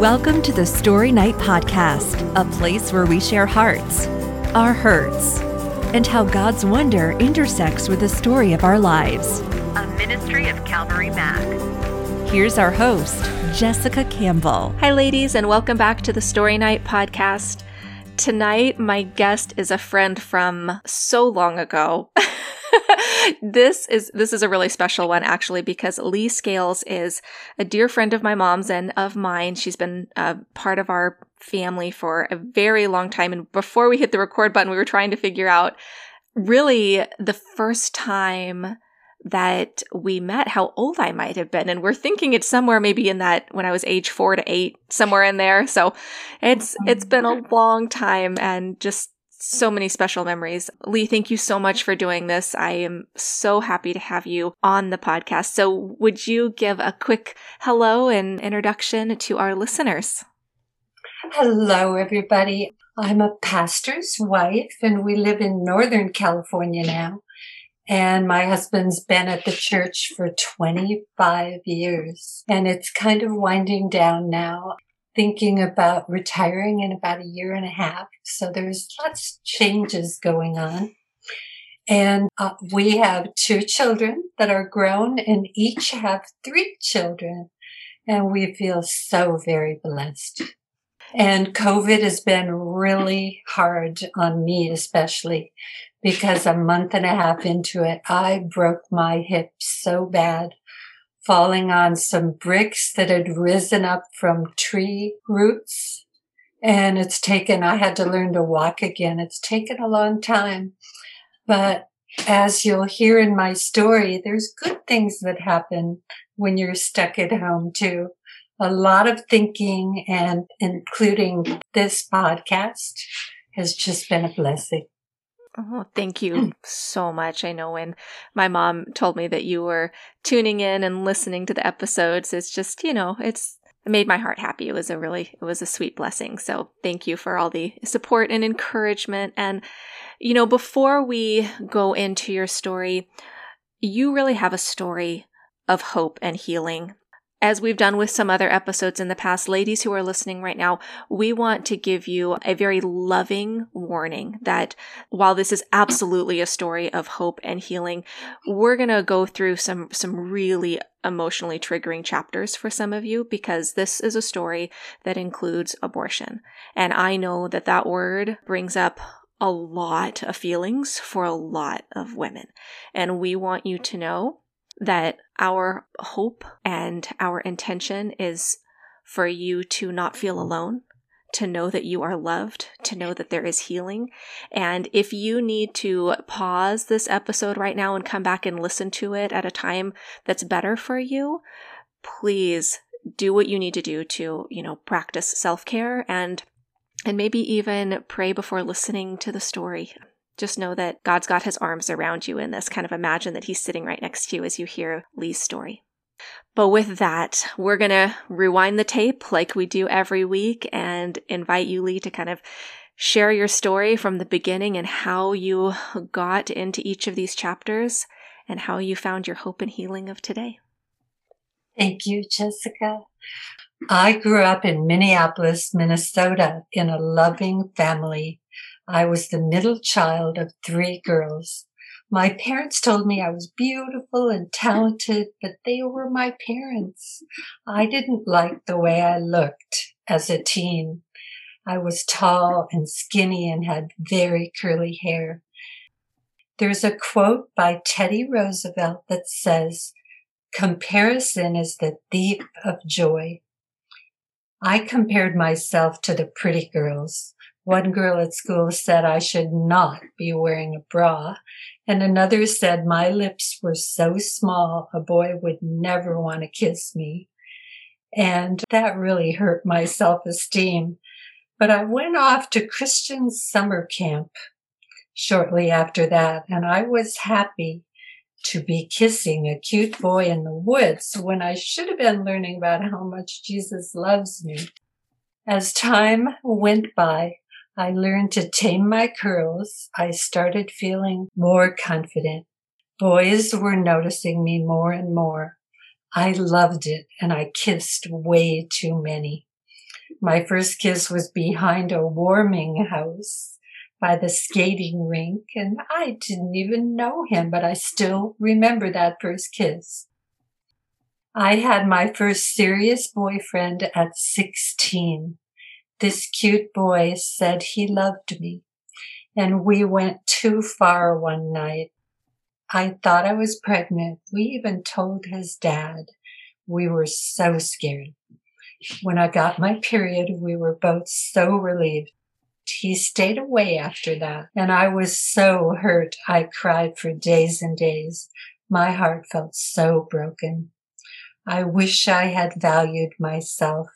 Welcome to the Story Night Podcast, a place where we share hearts, our hurts, and how God's wonder intersects with the story of our lives. A ministry of Calvary Mac. Here's our host, Jessica Campbell. Hi, ladies, and welcome back to the Story Night Podcast. Tonight, my guest is a friend from so long ago. this is this is a really special one actually because Lee Scales is a dear friend of my mom's and of mine. She's been a part of our family for a very long time and before we hit the record button we were trying to figure out really the first time that we met how old I might have been. And we're thinking it's somewhere maybe in that when I was age four to eight, somewhere in there. So it's it's mm-hmm. been a long time and just so many special memories. Lee, thank you so much for doing this. I am so happy to have you on the podcast. So, would you give a quick hello and introduction to our listeners? Hello, everybody. I'm a pastor's wife, and we live in Northern California now. And my husband's been at the church for 25 years, and it's kind of winding down now thinking about retiring in about a year and a half. So there's lots of changes going on. And uh, we have two children that are grown and each have three children. And we feel so very blessed. And COVID has been really hard on me, especially because a month and a half into it, I broke my hip so bad falling on some bricks that had risen up from tree roots. And it's taken, I had to learn to walk again. It's taken a long time. But as you'll hear in my story, there's good things that happen when you're stuck at home too. A lot of thinking and including this podcast has just been a blessing. Oh, thank you so much. I know when my mom told me that you were tuning in and listening to the episodes, it's just, you know, it's it made my heart happy. It was a really it was a sweet blessing. So, thank you for all the support and encouragement and you know, before we go into your story, you really have a story of hope and healing as we've done with some other episodes in the past, ladies who are listening right now, we want to give you a very loving warning that while this is absolutely a story of hope and healing, we're going to go through some, some really emotionally triggering chapters for some of you because this is a story that includes abortion. And I know that that word brings up a lot of feelings for a lot of women. And we want you to know that our hope and our intention is for you to not feel alone, to know that you are loved, to know that there is healing. And if you need to pause this episode right now and come back and listen to it at a time that's better for you, please do what you need to do to, you know, practice self-care and and maybe even pray before listening to the story. Just know that God's got his arms around you in this. Kind of imagine that he's sitting right next to you as you hear Lee's story. But with that, we're going to rewind the tape like we do every week and invite you, Lee, to kind of share your story from the beginning and how you got into each of these chapters and how you found your hope and healing of today. Thank you, Jessica. I grew up in Minneapolis, Minnesota, in a loving family I was the middle child of three girls. My parents told me I was beautiful and talented, but they were my parents. I didn't like the way I looked as a teen. I was tall and skinny and had very curly hair. There's a quote by Teddy Roosevelt that says, comparison is the thief of joy. I compared myself to the pretty girls. One girl at school said I should not be wearing a bra, and another said my lips were so small a boy would never want to kiss me. And that really hurt my self esteem. But I went off to Christian summer camp shortly after that, and I was happy to be kissing a cute boy in the woods when I should have been learning about how much Jesus loves me. As time went by, I learned to tame my curls. I started feeling more confident. Boys were noticing me more and more. I loved it and I kissed way too many. My first kiss was behind a warming house by the skating rink, and I didn't even know him, but I still remember that first kiss. I had my first serious boyfriend at 16. This cute boy said he loved me, and we went too far one night. I thought I was pregnant. We even told his dad. We were so scared. When I got my period, we were both so relieved. He stayed away after that, and I was so hurt. I cried for days and days. My heart felt so broken. I wish I had valued myself.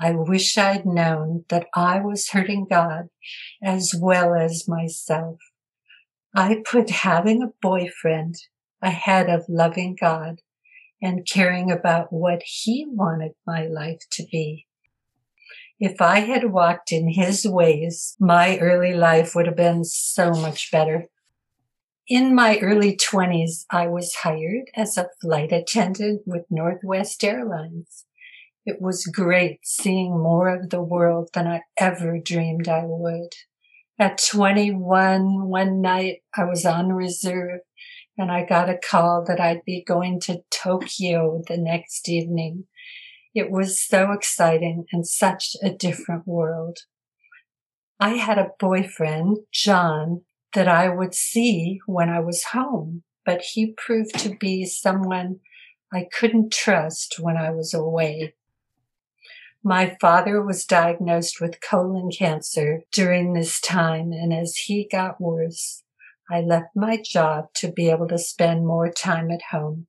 I wish I'd known that I was hurting God as well as myself. I put having a boyfriend ahead of loving God and caring about what He wanted my life to be. If I had walked in His ways, my early life would have been so much better. In my early 20s, I was hired as a flight attendant with Northwest Airlines. It was great seeing more of the world than I ever dreamed I would. At 21, one night I was on reserve and I got a call that I'd be going to Tokyo the next evening. It was so exciting and such a different world. I had a boyfriend, John, that I would see when I was home, but he proved to be someone I couldn't trust when I was away. My father was diagnosed with colon cancer during this time, and as he got worse, I left my job to be able to spend more time at home.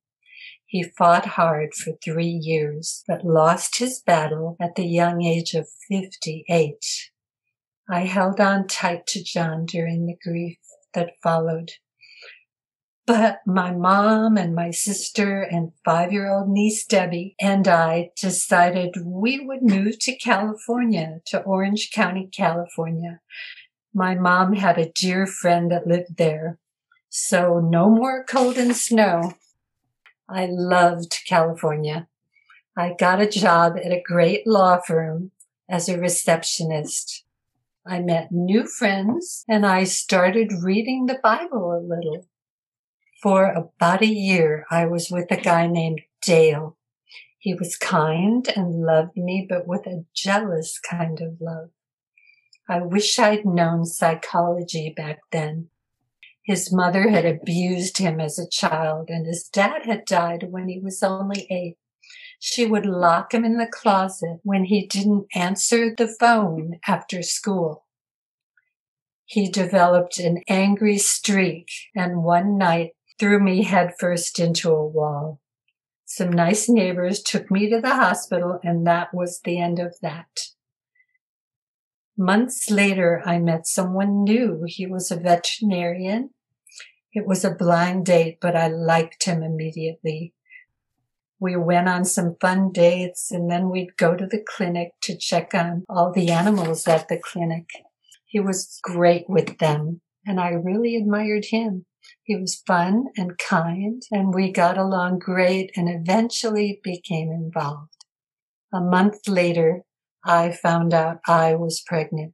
He fought hard for three years, but lost his battle at the young age of 58. I held on tight to John during the grief that followed. But my mom and my sister and five year old niece Debbie and I decided we would move to California, to Orange County, California. My mom had a dear friend that lived there. So no more cold and snow. I loved California. I got a job at a great law firm as a receptionist. I met new friends and I started reading the Bible a little. For about a year, I was with a guy named Dale. He was kind and loved me, but with a jealous kind of love. I wish I'd known psychology back then. His mother had abused him as a child, and his dad had died when he was only eight. She would lock him in the closet when he didn't answer the phone after school. He developed an angry streak, and one night threw me headfirst into a wall. Some nice neighbors took me to the hospital, and that was the end of that. Months later, I met someone new. He was a veterinarian. It was a blind date, but I liked him immediately. We went on some fun dates and then we'd go to the clinic to check on all the animals at the clinic. He was great with them and I really admired him. He was fun and kind, and we got along great and eventually became involved. A month later, I found out I was pregnant.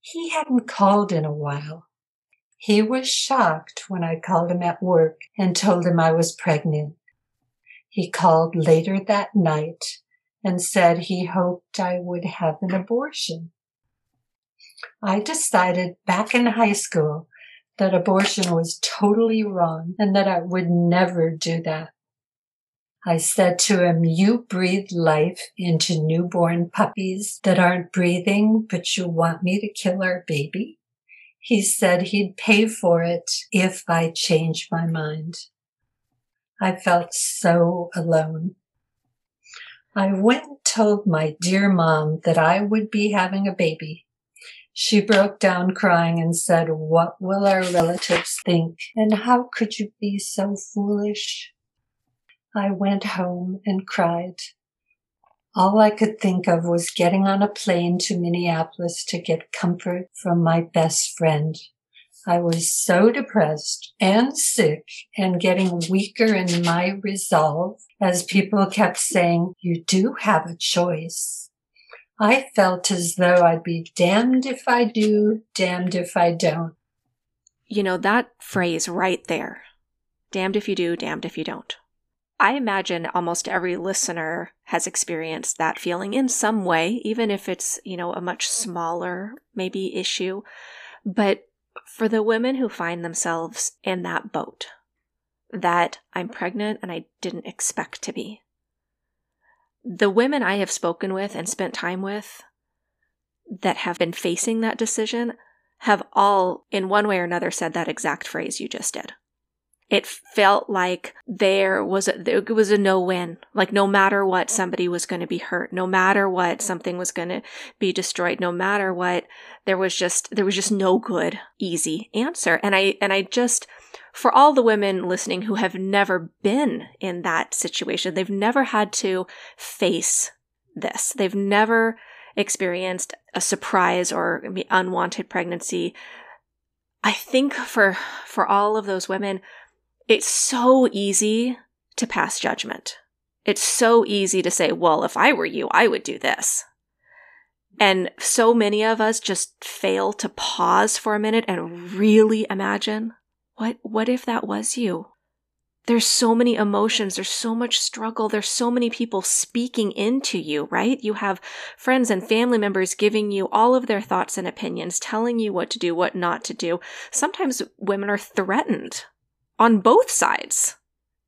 He hadn't called in a while. He was shocked when I called him at work and told him I was pregnant. He called later that night and said he hoped I would have an abortion. I decided back in high school that abortion was totally wrong and that I would never do that. I said to him, you breathe life into newborn puppies that aren't breathing, but you want me to kill our baby? He said he'd pay for it if I changed my mind. I felt so alone. I went and told my dear mom that I would be having a baby she broke down crying and said, What will our relatives think? And how could you be so foolish? I went home and cried. All I could think of was getting on a plane to Minneapolis to get comfort from my best friend. I was so depressed and sick and getting weaker in my resolve as people kept saying, you do have a choice. I felt as though I'd be damned if I do, damned if I don't. You know, that phrase right there damned if you do, damned if you don't. I imagine almost every listener has experienced that feeling in some way, even if it's, you know, a much smaller maybe issue. But for the women who find themselves in that boat, that I'm pregnant and I didn't expect to be, the women I have spoken with and spent time with that have been facing that decision have all, in one way or another, said that exact phrase you just did it felt like there was a, it was a no win. Like no matter what, somebody was going to be hurt. No matter what, something was going to be destroyed. No matter what, there was just, there was just no good, easy answer. And I, and I just, for all the women listening who have never been in that situation, they've never had to face this. They've never experienced a surprise or unwanted pregnancy. I think for, for all of those women, it's so easy to pass judgment. It's so easy to say, well, if I were you, I would do this. And so many of us just fail to pause for a minute and really imagine what, what if that was you? There's so many emotions. There's so much struggle. There's so many people speaking into you, right? You have friends and family members giving you all of their thoughts and opinions, telling you what to do, what not to do. Sometimes women are threatened on both sides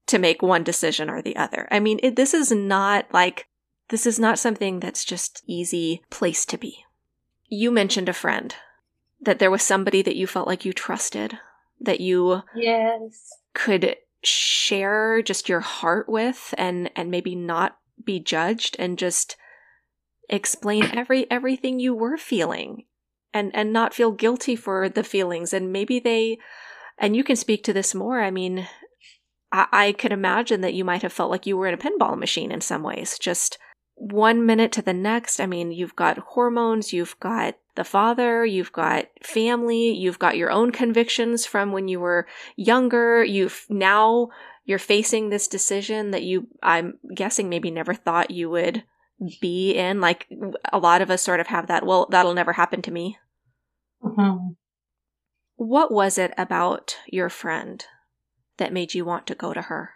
to make one decision or the other. I mean, it, this is not like, this is not something that's just easy place to be. You mentioned a friend that there was somebody that you felt like you trusted, that you yes could share just your heart with and and maybe not be judged and just explain every everything you were feeling and and not feel guilty for the feelings and maybe they and you can speak to this more. I mean, I, I could imagine that you might have felt like you were in a pinball machine in some ways, just one minute to the next. I mean, you've got hormones, you've got the father, you've got family, you've got your own convictions from when you were younger. You've now you're facing this decision that you, I'm guessing, maybe never thought you would be in. Like a lot of us sort of have that, well, that'll never happen to me. Mm-hmm. What was it about your friend that made you want to go to her?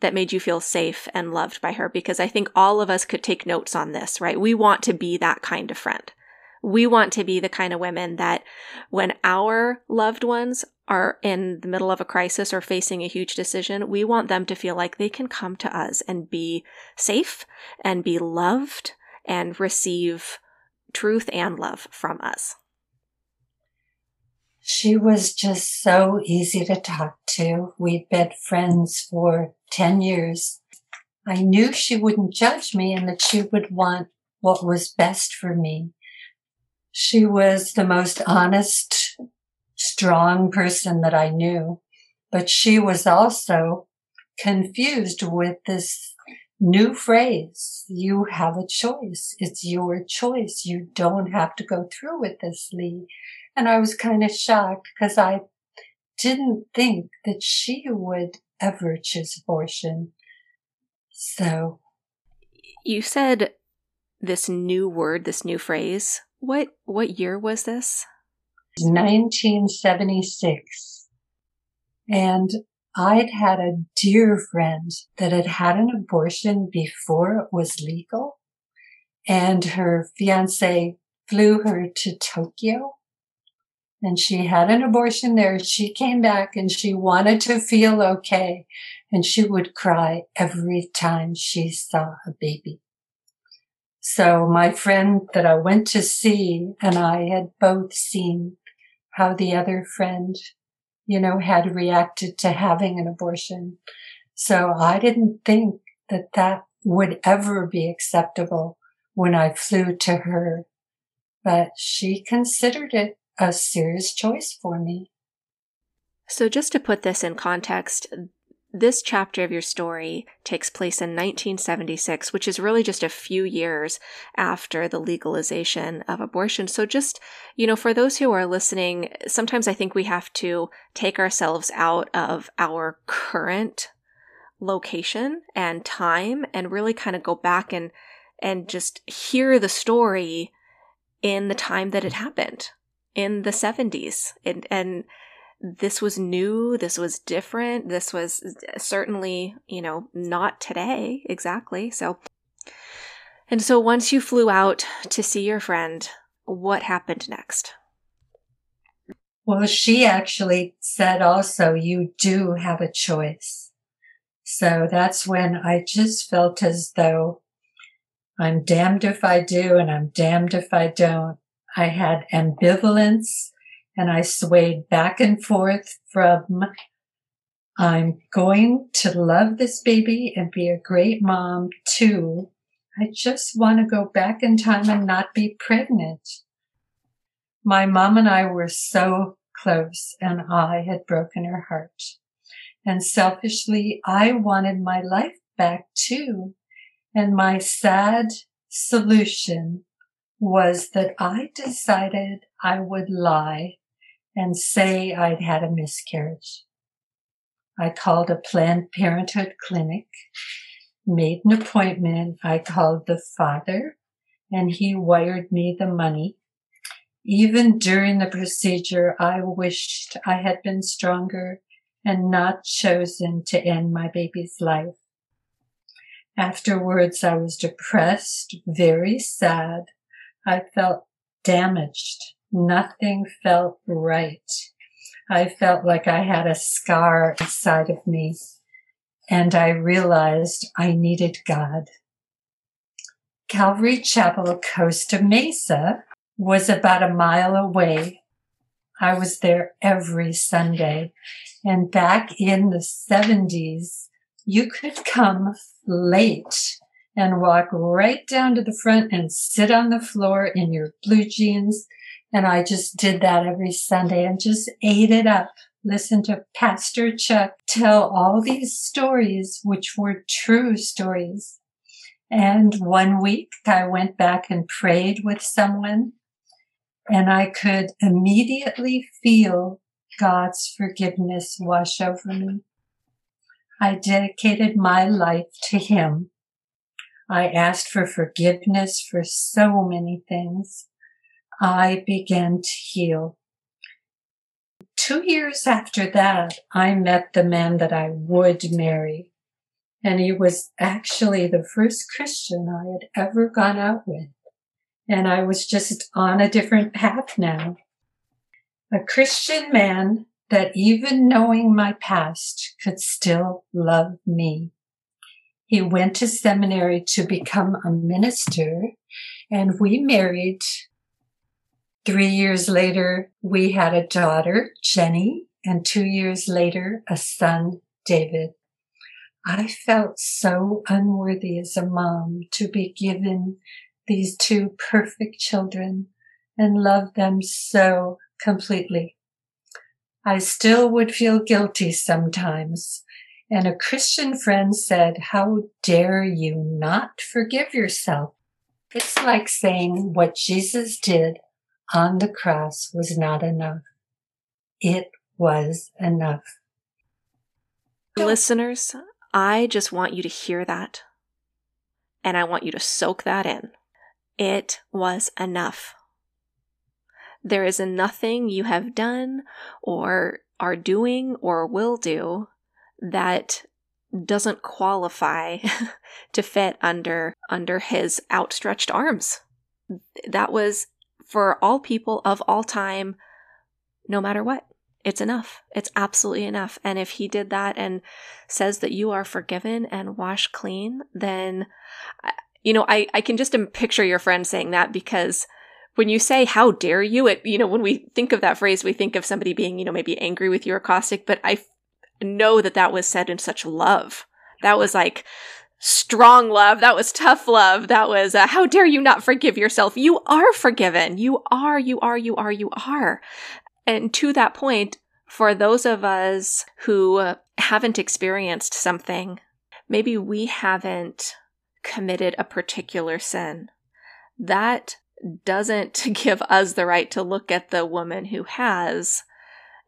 That made you feel safe and loved by her? Because I think all of us could take notes on this, right? We want to be that kind of friend. We want to be the kind of women that when our loved ones are in the middle of a crisis or facing a huge decision, we want them to feel like they can come to us and be safe and be loved and receive truth and love from us. She was just so easy to talk to. We'd been friends for 10 years. I knew she wouldn't judge me and that she would want what was best for me. She was the most honest, strong person that I knew, but she was also confused with this new phrase. You have a choice. It's your choice. You don't have to go through with this, Lee. And I was kind of shocked because I didn't think that she would ever choose abortion. So. You said this new word, this new phrase. What, what year was this? 1976. And I'd had a dear friend that had had an abortion before it was legal. And her fiance flew her to Tokyo and she had an abortion there. She came back and she wanted to feel okay. And she would cry every time she saw a baby. So my friend that I went to see and I had both seen how the other friend, you know, had reacted to having an abortion. So I didn't think that that would ever be acceptable when I flew to her, but she considered it a serious choice for me. So, just to put this in context, this chapter of your story takes place in 1976, which is really just a few years after the legalization of abortion. So, just, you know, for those who are listening, sometimes I think we have to take ourselves out of our current location and time and really kind of go back and and just hear the story in the time that it happened in the 70s. And, and this was new, this was different, this was uh, certainly, you know, not today exactly. So, and so once you flew out to see your friend, what happened next? Well, she actually said also, you do have a choice. So that's when I just felt as though I'm damned if I do and I'm damned if I don't. I had ambivalence and I swayed back and forth from I'm going to love this baby and be a great mom to I just want to go back in time and not be pregnant. My mom and I were so close and I had broken her heart. And selfishly, I wanted my life back too. And my sad solution was that I decided I would lie and say I'd had a miscarriage. I called a Planned Parenthood clinic, made an appointment. I called the father and he wired me the money. Even during the procedure, I wished I had been stronger and not chosen to end my baby's life. Afterwards, I was depressed, very sad. I felt damaged. Nothing felt right. I felt like I had a scar inside of me and I realized I needed God. Calvary Chapel, Costa Mesa was about a mile away. I was there every Sunday. And back in the seventies, you could come late and walk right down to the front and sit on the floor in your blue jeans. And I just did that every Sunday and just ate it up. Listen to Pastor Chuck tell all these stories, which were true stories. And one week I went back and prayed with someone and I could immediately feel God's forgiveness wash over me. I dedicated my life to Him. I asked for forgiveness for so many things. I began to heal. Two years after that, I met the man that I would marry. And he was actually the first Christian I had ever gone out with. And I was just on a different path now. A Christian man that even knowing my past could still love me. He went to seminary to become a minister and we married. Three years later, we had a daughter, Jenny, and two years later, a son, David. I felt so unworthy as a mom to be given these two perfect children and love them so completely. I still would feel guilty sometimes. And a Christian friend said, how dare you not forgive yourself? It's like saying what Jesus did on the cross was not enough. It was enough. Listeners, I just want you to hear that. And I want you to soak that in. It was enough. There is nothing you have done or are doing or will do that doesn't qualify to fit under under his outstretched arms. That was for all people of all time no matter what. It's enough. It's absolutely enough. And if he did that and says that you are forgiven and washed clean, then you know, I I can just picture your friend saying that because when you say how dare you it you know when we think of that phrase we think of somebody being you know maybe angry with you or caustic but i know that that was said in such love that was like strong love. That was tough love. That was uh, how dare you not forgive yourself? You are forgiven. You are you are you are you are. And to that point for those of us who haven't experienced something maybe we haven't committed a particular sin that doesn't give us the right to look at the woman who has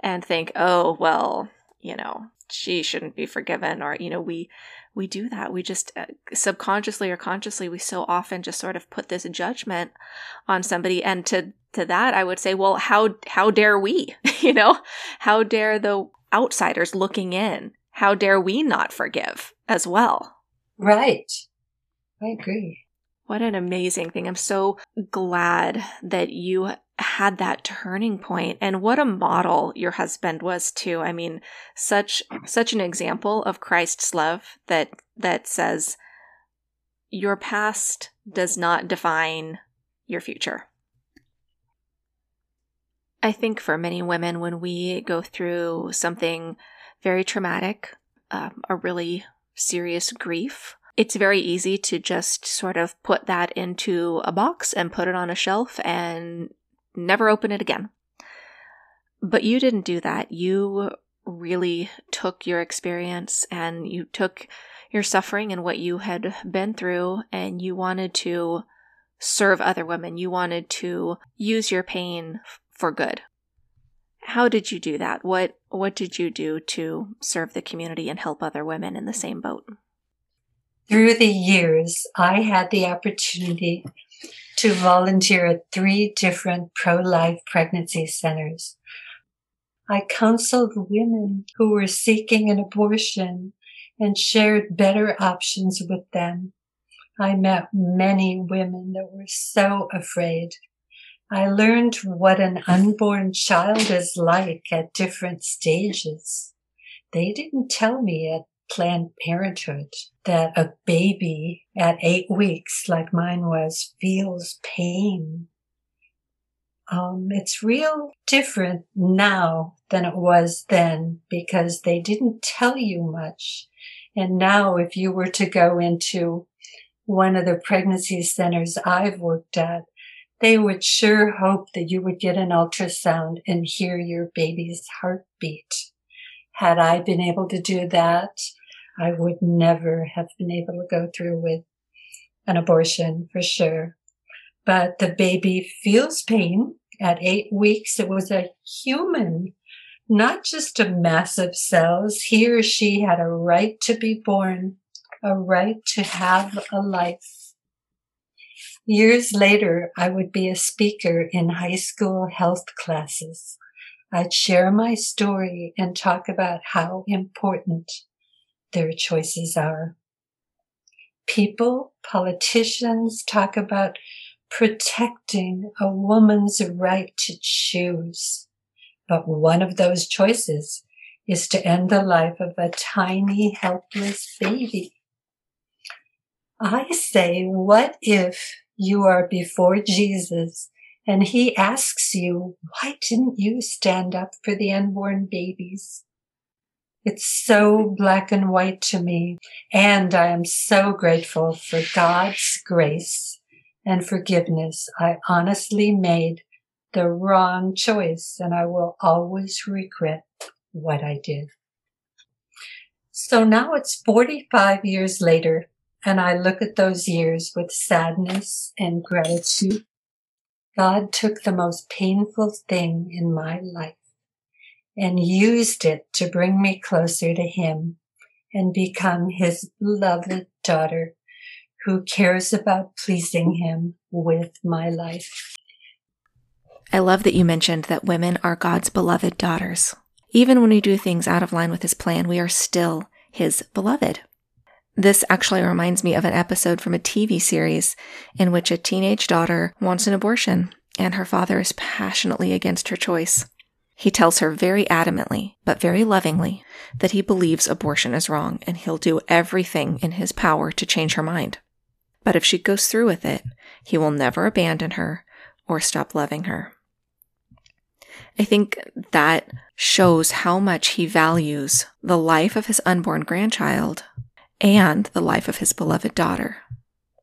and think, oh, well, you know, she shouldn't be forgiven or you know, we we do that. We just uh, subconsciously or consciously we so often just sort of put this judgment on somebody and to to that I would say, well, how how dare we? you know, how dare the outsiders looking in? How dare we not forgive as well? Right. I agree. What an amazing thing. I'm so glad that you had that turning point and what a model your husband was too. I mean, such such an example of Christ's love that that says your past does not define your future. I think for many women, when we go through something very traumatic, um, a really serious grief, it's very easy to just sort of put that into a box and put it on a shelf and never open it again. But you didn't do that. You really took your experience and you took your suffering and what you had been through and you wanted to serve other women. You wanted to use your pain for good. How did you do that? What what did you do to serve the community and help other women in the same boat? Through the years, I had the opportunity to volunteer at three different pro-life pregnancy centers. I counseled women who were seeking an abortion and shared better options with them. I met many women that were so afraid. I learned what an unborn child is like at different stages. They didn't tell me at Planned Parenthood that a baby at eight weeks, like mine was, feels pain. Um, it's real different now than it was then because they didn't tell you much. And now if you were to go into one of the pregnancy centers I've worked at, they would sure hope that you would get an ultrasound and hear your baby's heartbeat. Had I been able to do that, I would never have been able to go through with an abortion for sure. But the baby feels pain at eight weeks. It was a human, not just a mass of cells. He or she had a right to be born, a right to have a life. Years later, I would be a speaker in high school health classes. I'd share my story and talk about how important their choices are. People, politicians talk about protecting a woman's right to choose. But one of those choices is to end the life of a tiny, helpless baby. I say, what if you are before Jesus and he asks you, why didn't you stand up for the unborn babies? It's so black and white to me. And I am so grateful for God's grace and forgiveness. I honestly made the wrong choice and I will always regret what I did. So now it's 45 years later and I look at those years with sadness and gratitude. God took the most painful thing in my life and used it to bring me closer to him and become his beloved daughter who cares about pleasing him with my life. I love that you mentioned that women are God's beloved daughters. Even when we do things out of line with his plan, we are still his beloved. This actually reminds me of an episode from a TV series in which a teenage daughter wants an abortion and her father is passionately against her choice. He tells her very adamantly, but very lovingly, that he believes abortion is wrong and he'll do everything in his power to change her mind. But if she goes through with it, he will never abandon her or stop loving her. I think that shows how much he values the life of his unborn grandchild and the life of his beloved daughter.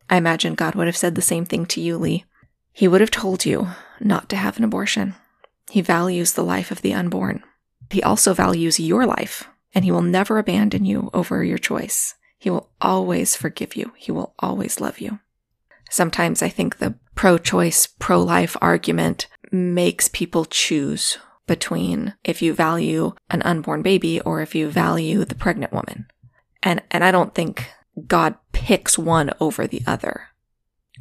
I imagine God would have said the same thing to you, Lee. He would have told you not to have an abortion. He values the life of the unborn. He also values your life, and He will never abandon you over your choice. He will always forgive you. He will always love you. Sometimes I think the pro choice, pro life argument makes people choose between if you value an unborn baby or if you value the pregnant woman. And, and I don't think God picks one over the other.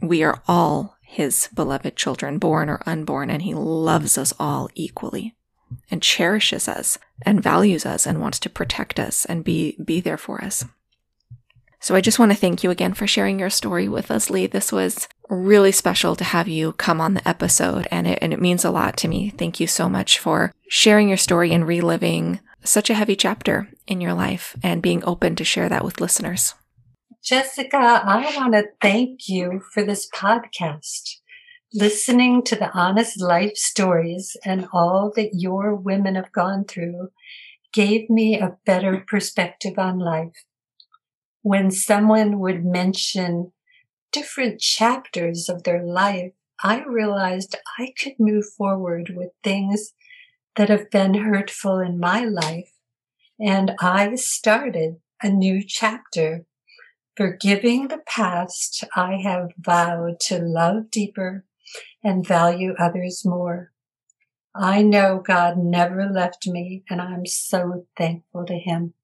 We are all his beloved children, born or unborn, and he loves us all equally and cherishes us and values us and wants to protect us and be, be there for us. So I just want to thank you again for sharing your story with us, Lee. This was really special to have you come on the episode, and it, and it means a lot to me. Thank you so much for sharing your story and reliving such a heavy chapter in your life and being open to share that with listeners. Jessica, I want to thank you for this podcast. Listening to the honest life stories and all that your women have gone through gave me a better perspective on life. When someone would mention different chapters of their life, I realized I could move forward with things that have been hurtful in my life. And I started a new chapter. Forgiving the past, I have vowed to love deeper and value others more. I know God never left me, and I'm so thankful to Him.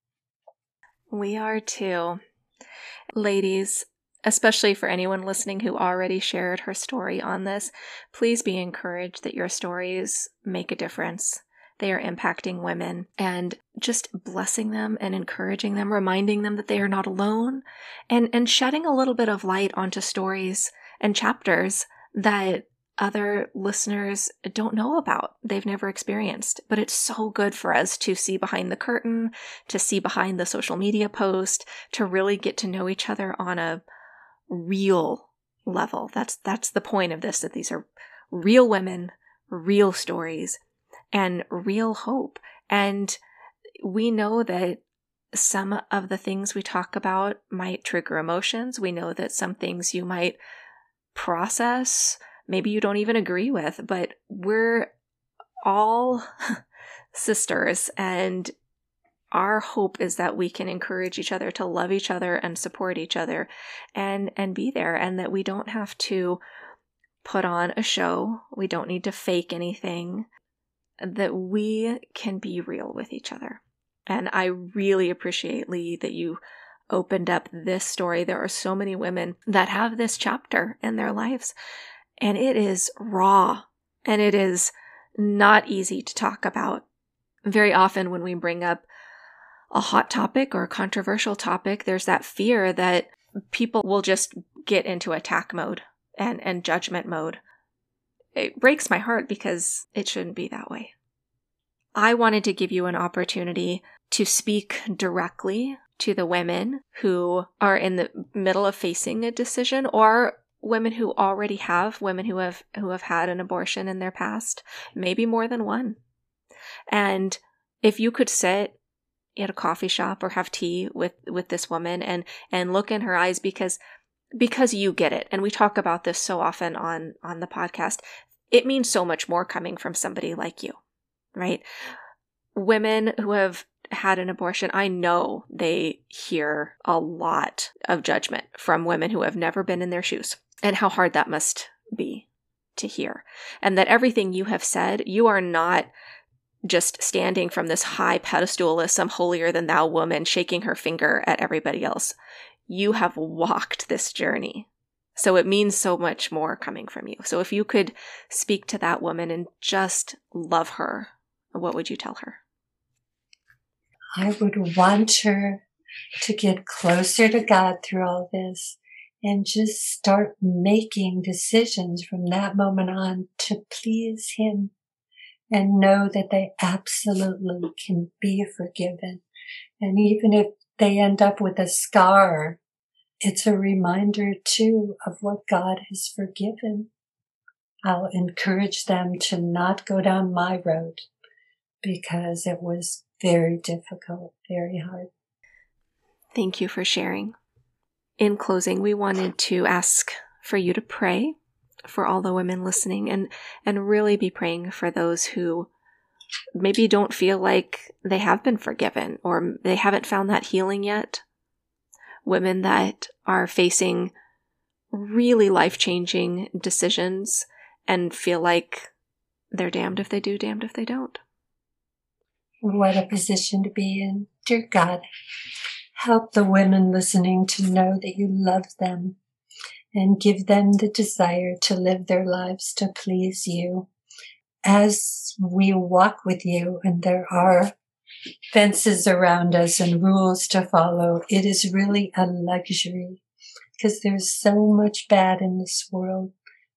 We are too. Ladies, especially for anyone listening who already shared her story on this, please be encouraged that your stories make a difference. They are impacting women and just blessing them and encouraging them, reminding them that they are not alone and, and shedding a little bit of light onto stories and chapters that other listeners don't know about, they've never experienced. But it's so good for us to see behind the curtain, to see behind the social media post, to really get to know each other on a real level. That's that's the point of this that these are real women, real stories, and real hope. And we know that some of the things we talk about might trigger emotions. We know that some things you might process maybe you don't even agree with, but we're all sisters and our hope is that we can encourage each other to love each other and support each other and and be there and that we don't have to put on a show. We don't need to fake anything. That we can be real with each other. And i really appreciate lee that you opened up this story. There are so many women that have this chapter in their lives and it is raw and it is not easy to talk about. Very often, when we bring up a hot topic or a controversial topic, there's that fear that people will just get into attack mode and, and judgment mode. It breaks my heart because it shouldn't be that way. I wanted to give you an opportunity to speak directly to the women who are in the middle of facing a decision or women who already have women who have who have had an abortion in their past, maybe more than one. And if you could sit at a coffee shop or have tea with with this woman and and look in her eyes because because you get it. And we talk about this so often on on the podcast. It means so much more coming from somebody like you right? Women who have had an abortion, I know they hear a lot of judgment from women who have never been in their shoes and how hard that must be to hear. And that everything you have said, you are not just standing from this high pedestal as some holier than thou woman shaking her finger at everybody else. You have walked this journey. So it means so much more coming from you. So if you could speak to that woman and just love her, what would you tell her? I would want her to get closer to God through all this and just start making decisions from that moment on to please Him and know that they absolutely can be forgiven. And even if they end up with a scar, it's a reminder too of what God has forgiven. I'll encourage them to not go down my road because it was very difficult, very hard. Thank you for sharing in closing, we wanted to ask for you to pray for all the women listening and, and really be praying for those who maybe don't feel like they have been forgiven or they haven't found that healing yet. Women that are facing really life changing decisions and feel like they're damned if they do, damned if they don't. What a position to be in. Dear God, help the women listening to know that you love them and give them the desire to live their lives to please you. As we walk with you and there are fences around us and rules to follow, it is really a luxury because there's so much bad in this world.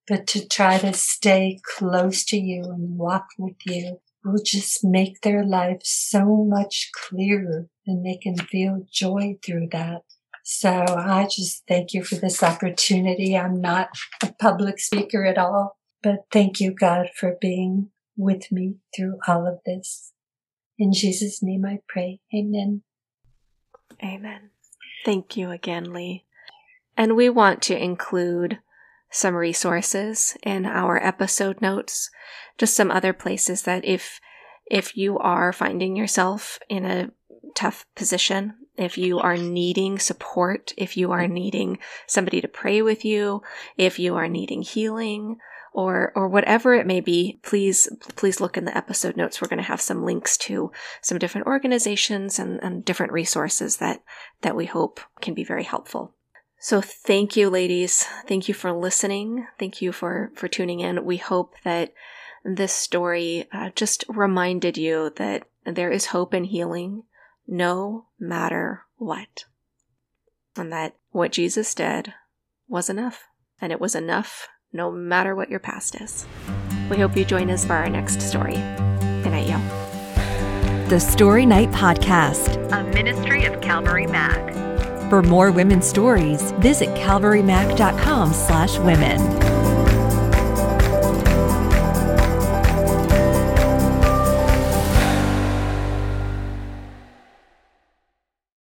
But to try to stay close to you and walk with you will just make their life so much clearer and they can feel joy through that. So I just thank you for this opportunity. I'm not a public speaker at all, but thank you, God, for being with me through all of this. In Jesus' name I pray. Amen. Amen. Thank you again, Lee. And we want to include some resources in our episode notes, just some other places that if if you are finding yourself in a tough position, if you are needing support, if you are needing somebody to pray with you, if you are needing healing, or or whatever it may be please please look in the episode notes we're going to have some links to some different organizations and, and different resources that that we hope can be very helpful so thank you, ladies. Thank you for listening. Thank you for, for tuning in. We hope that this story uh, just reminded you that there is hope and healing no matter what. And that what Jesus did was enough. And it was enough no matter what your past is. We hope you join us for our next story. Good night, y'all. The Story Night Podcast, a ministry of Calvary Mac. For more women's stories, visit calvarymac.com slash women.